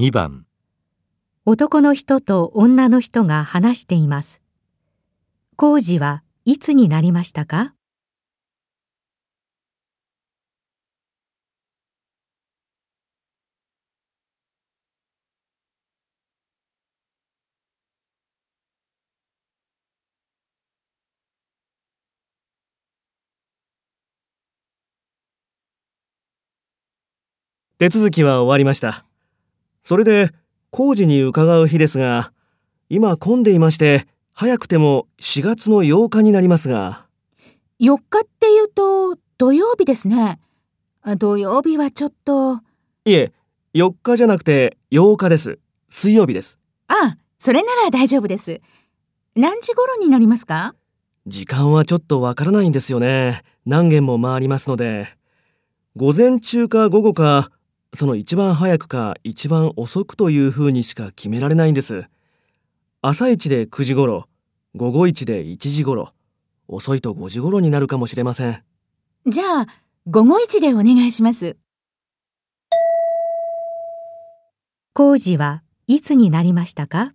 2番男の人と女の人が話しています。工事はいつになりましたか？手続きは終わりました。それで工事に伺う日ですが、今混んでいまして、早くても4月の8日になりますが、4日っていうと土曜日ですね。あ土曜日はちょっと。いえ、4日じゃなくて8日です。水曜日です。あ、それなら大丈夫です。何時頃になりますか？時間はちょっとわからないんですよね。何軒も回りますので。午前中か午後か、その一番早くか一番遅くというふうにしか決められないんです。朝一で9時頃、午後一で1時頃、遅いと5時頃になるかもしれません。じゃあ、午後一でお願いします。工事はいつになりましたか？